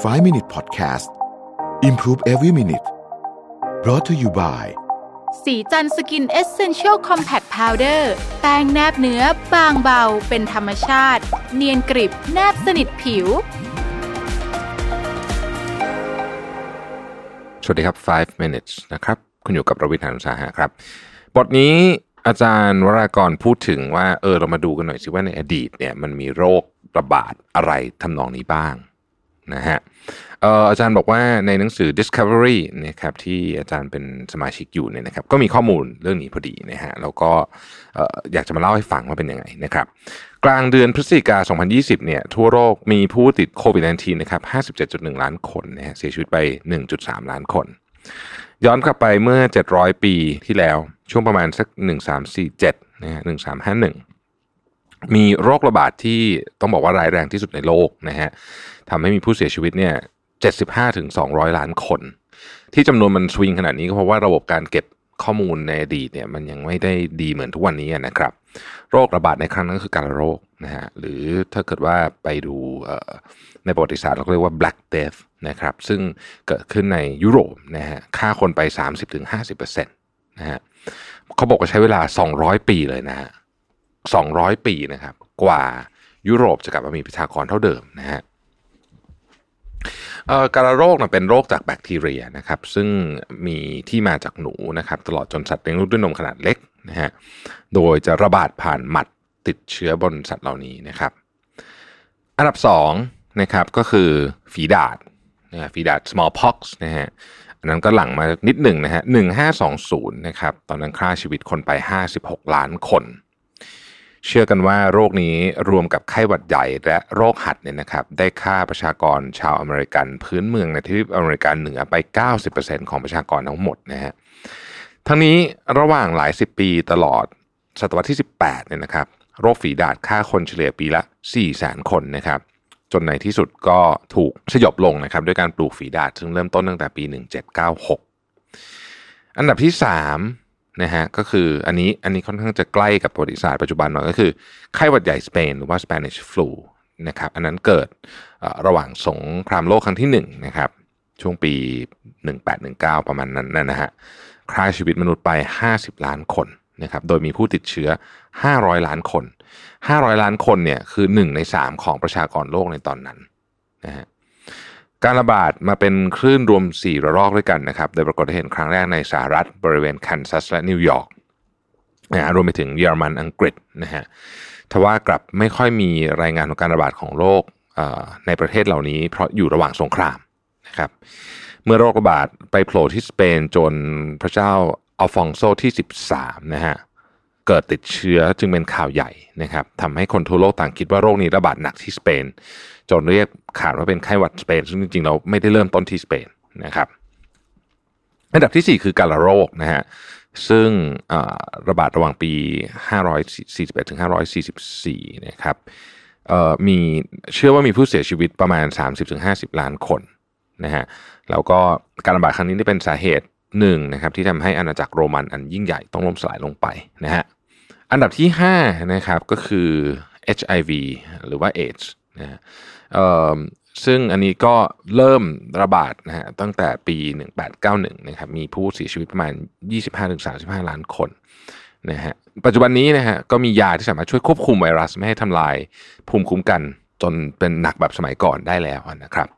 5 Minute Podcast Improve Every Minute brought to you by ศรีจันทร์ Skin Essential Compact Powder แป้งแนบเนื้อบางเบา เป็นธรรมชาติ เนียนกริบแนบสนิทผิว สวัสดีครับ 5 minutes นะครับ คุณอยู่กับรวิศ หาญอุตสาหะครับ บทนี้อาจารย์วรากรพูดถึงว่า เออ เรามาดูกันหน่อยสิว่าในอดีตเนี่ยมันมีโรคระบาดอะไรทำนองนี้บ้าง นะฮะอาจารย์บอกว่าในหนังสือ Discovery นะครับที่อาจารย์เป็นสมาชิกอยู่เนี่ยนะครับก็มีข้อมูลเรื่องนี้พอดีนะฮะแล้วก็เอ่ออยากจะมาเล่าให้ฟังว่าเป็นยังไงนะครับกลางเดือนพฤศจิกา 2020 เนี่ยทั่วโลกมีผู้ติดโควิด -19 นะครับ 57.1 ล้านคนนะฮะเสียชีวิตไป 1.3 ล้านคน ย้อนกลับไปเมื่อ 700 ปีที่แล้วช่วงประมาณสัก 1347นะฮะ1351 มีโรคระบาดที่ต้องบอกว่าร้ายแรงที่สุดในโลกนะฮะทำให้มีผู้เสียชีวิตเนี่ย75ถึง200 ล้านคน ที่จำนวนมันสวิงขนาดนี้ก็เพราะว่าระบบการเก็บข้อมูลในอดีตเนี่ยมันยังไม่ได้ดีเหมือนทุกวันนี้นะครับ โรคระบาดในครั้งนั้นก็คือการโรคนะฮะหรือถ้าเกิดว่าไปดูในประวัติศาสตร์เราเรียกว่า black death นะครับซึ่งเกิดขึ้นในยุโรปนะฮะฆ่าคนไป 30-50%นะฮะเขาบอกว่าใช้เวลา 200 ปีเลยนะฮะ 200 ปีนะครับ กว่ายุโรปจะกลับมามีประชากรเท่าเดิมนะฮะการโรคเป็นโรคจากแบคทีเรียนะครับ ซึ่งมีที่มาจากหนูนะครับ ตลอดจนสัตว์เลี้ยงลูกด้วยนมขนาดเล็กนะฮะโดยจะระบาดผ่านหมัดติดเชื้อบนสัตว์เหล่านี้นะครับ อันดับ2นะครับก็คือฝีดาษนะฝีดาษ smallpox นะฮะอันนั้นก็หลังมานิดหนึ่งนะฮะ1520นะครับ ตอนนั้นฆ่าชีวิตคนไป 56 ล้านคน เชื่อกันว่าโรคนี้รวมกับไข้หวัดใหญ่และโรคหัดเนี่ยนะครับได้ฆ่าประชากรชาวอเมริกัน พื้นเมืองในทวีปอเมริกันเหนือไป 90%ของประชากรทั้งหมดนะฮะทั้งนี้ระหว่างหลายสิบปีตลอดศตวรรษที่ 18เนี่ยนะครับโรคฝีดาษฆ่าคนเฉลี่ยปีละ 4 0 0แสนคนนะครับจนในที่สุดก็ถูกสยบลงนะครับด้วยการปลูกฝีดาษซึ่งเริ่มต้นตั้งแต่ปี 1796 อันดับที่ 3 นะฮะก็คืออันนี้อันนี้ค่อนข้างจะใกล้กับประวัติศาสตร์ปัจจุบันหน่อยก็คือไข้หวัดใหญ่สเปนหรือว่า Spanish flu นะครับอันนั้นเกิดระหว่างสงครามโลกครั้งที่1นะครับช่วงปี 1819 ประมาณนั้นนะฮะฆ่าชีวิตมนุษย์ไป 50 ล้านคนนะครับโดยมีผู้ติดเชื้อ 500 ล้านคน 500 ล้านคนเนี่ยคือ 1 ใน 3 ของประชากรโลกในตอนนั้นนะฮะ การระบาดมาเป็นคลื่นรวม 4 ระลอกด้วยกันนะครับ โดยปรากฏเห็นครั้งแรกในสหรัฐบริเวณแคนซัสและนิวยอร์กนะรวมไปถึงเยอรมันอังกฤษนะฮะทว่ากลับไม่ค่อยมีรายงานของการระบาดของโรคในประเทศเหล่านี้ เพราะอยู่ระหว่างสงครามนะครับ เมื่อโรคระบาดไปโผล่ที่สเปนจนพระเจ้าอัลฟองโซที่ 13 นะฮะ เกิดติดเชื้อจึงเป็นข่าวใหญ่นะครับทำให้คนทั่วโลกต่างคิดว่าโรคนี้ระบาดหนักที่สเปน จนเรียกขานว่าเป็นไข้หวัดสเปน ซึ่งจริงๆเราไม่ได้เริ่มต้นที่สเปนนะครับอันดับที่ 4 คือกาลาโรคนะฮะซึ่งระบาดระหว่างปี 541ถึง544 นะครับมีเชื่อว่ามีผู้เสียชีวิตประมาณ 30-50 ล้านคนนะฮะแล้วก็การระบาดครั้งนี้ได้เป็นสาเหตุหนึ่งนะครับที่ทำให้อาณาจักรโรมันอันยิ่งใหญ่ต้องล่มสลายลงไปนะฮะ อันดับที่5นะครับก็คือ HIV หรือว่า AIDS นะฮะซึ่งอันนี้ก็เริ่มระบาดนะฮะตั้งแต่ปี 1891นะครับมีผู้เสียชีวิตประมาณ 25-35 ล้านคนนะฮะปัจจุบันนี้นะฮะก็มียาที่สามารถช่วยควบคุมไวรัสไม่ให้ทำลายภูมิคุ้มกันจนเป็นหนักแบบสมัยก่อนได้แล้วนะครับ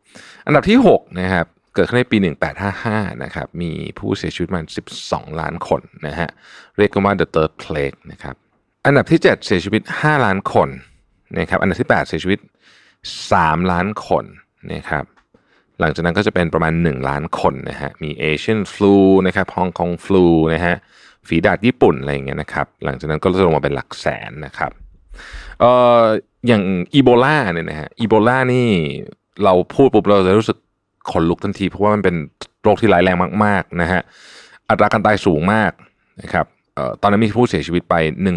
อันดับที่6นะครับเกิดขึ้นในปี 1855นะครับมีผู้เสียชีวิตประมัน12 ล้านคนนะฮะเรียกกันว่า the third plague นะครับ อันดับที่ 7 เสียชีวิต 5 ล้านคนนะครับอันดับที่ 8 เสียชีวิต 3 ล้านคนนะครับหลังจากนั้นก็จะเป็นประมาณ 1 ล้านคนนะฮะมี Asian flu นะครับ Hong Kong flu นะฮะฝีดาดญี่ปุ่นอะไรอย่างเงี้ยนะครับหลังจากนั้นก็จะลงมาเป็นหลักแสนนะครับเอ่ออย่างอีโบลาเนี่ยนะฮะอีโบลานี่เราพูดปุ๊บเราจะรู้สึกขนลุกทันที เพราะว่ามันเป็นโรคที่ร้ายแรงมากๆนะฮะอัตราการตายสูงมากนะครับ ตอนนั้นมีผู้เสียชีวิตไป 1 1 3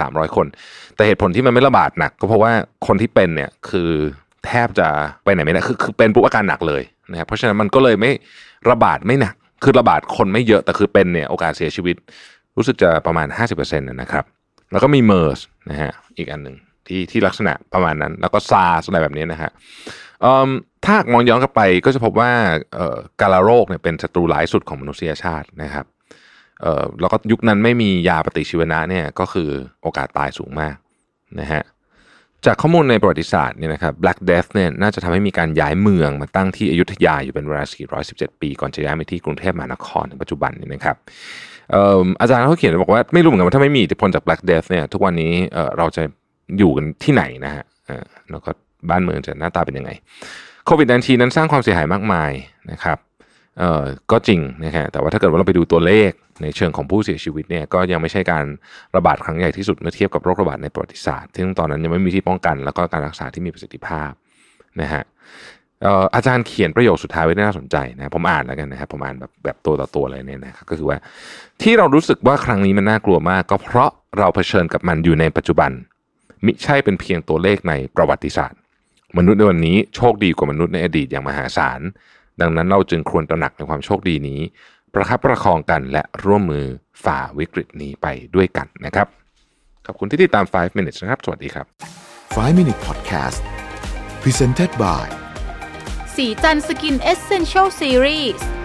0 0 คน แต่เหตุผลที่มันไม่ระบาดหนัก ก็เพราะว่าคนที่เป็นเนี่ยคือแทบจะไปไหนไม่ได้คือคือเป็นปุ๊บอาการหนักเลยนะครับเพราะฉะนั้นมันก็เลยไม่ระบาดไม่หนัก คือระบาดคนไม่เยอะแต่คือเป็นเนี่ยโอกาสเสียชีวิต รู้สึกจะประมาณ 50%นะครับ แล้วก็มีเมอร์สนะฮะอีกอันหนึ่งที่ที่ลักษณะประมาณนั้น แล้วก็ซาร์อะไรแบบนี้นะฮะถ้ามองย้อนกลับไปก็จะพบว่าการละโรคเนี่ยเป็นศัตรูร้ายสุดของมนุษยชาตินะครับ เอ่อแล้วก็ยุคนั้นไม่มียาปฏิชีวนะเนี่ยก็คือโอกาสตายสูงมากนะฮะจากข้อมูลในประวัติศาสตร์เนี่ยนะครับ Black Death เนี่ยน่าจะทำให้มีการย้ายเมืองมาตั้งที่อยุธยาอยู่เป็นเวลา 417 ปีก่อนจะย้ายมาที่กรุงเทพมหานครในปัจจุบันนี้นะครับเอิ่มอาจารย์เขาเขียนบอกว่าไม่รู้เหมือนกันว่าถ้าไม่มีอิทธิพลจาก Black Death เนี่ยทุกวันนี้เเราจะอยู่กันที่ไหนนะฮะแล้วก็บ้านเมืองจะหน้าตาเป็นยังไงโควิด -19 นั้นสร้างความเสียหายมากมายนะครับก็จริงนะฮะแต่ว่าถ้าเกิดว่าเราไปดูตัวเลข ในเชิงของผู้เสียชีวิตเนี่ยก็ยังไม่ใช่การระบาดครั้งใหญ่ที่สุดเมื่อเทียบกับโรคระบาดในประวัติศาสตร์ซึ่งตอนนั้นยังไม่มีที่ป้องกัน แล้วก็การรักษาที่มีประสิทธิภาพนะฮะเอ่ออาจารย์เขียนประโยคสุดท้ายไว้น่าสนใจนะผมอ่านแล้วกันนะครับผมอ่านแบบแบบตัวต่อตัวเลยเนี่ยนะครับก็คือว่าที่เรารู้สึกว่าครั้งนี้มันน่ากลัวมาก ก็เพราะเราเผชิญกับมันอยู่ในปัจจุบัน มิใช่เป็นเพียงตัวเลขในประวัติศาสตร์ มนุษย์ในวันนี้โชคดีกว่ามนุษย์ในอดีตอย่างมหาศาลดังนั้นเราจึงควรตระหนักในความโชคดีนี้ ประคับประคองกันและร่วมมือฝ่าวิกฤตนี้ไปด้วยกันนะครับ ขอบคุณที่ติดตาม 5 minutes นะครับ สวัสดีครับ 5 Minute Podcast Presented by สีจันสกินเอเซนเช l ลซีรีส์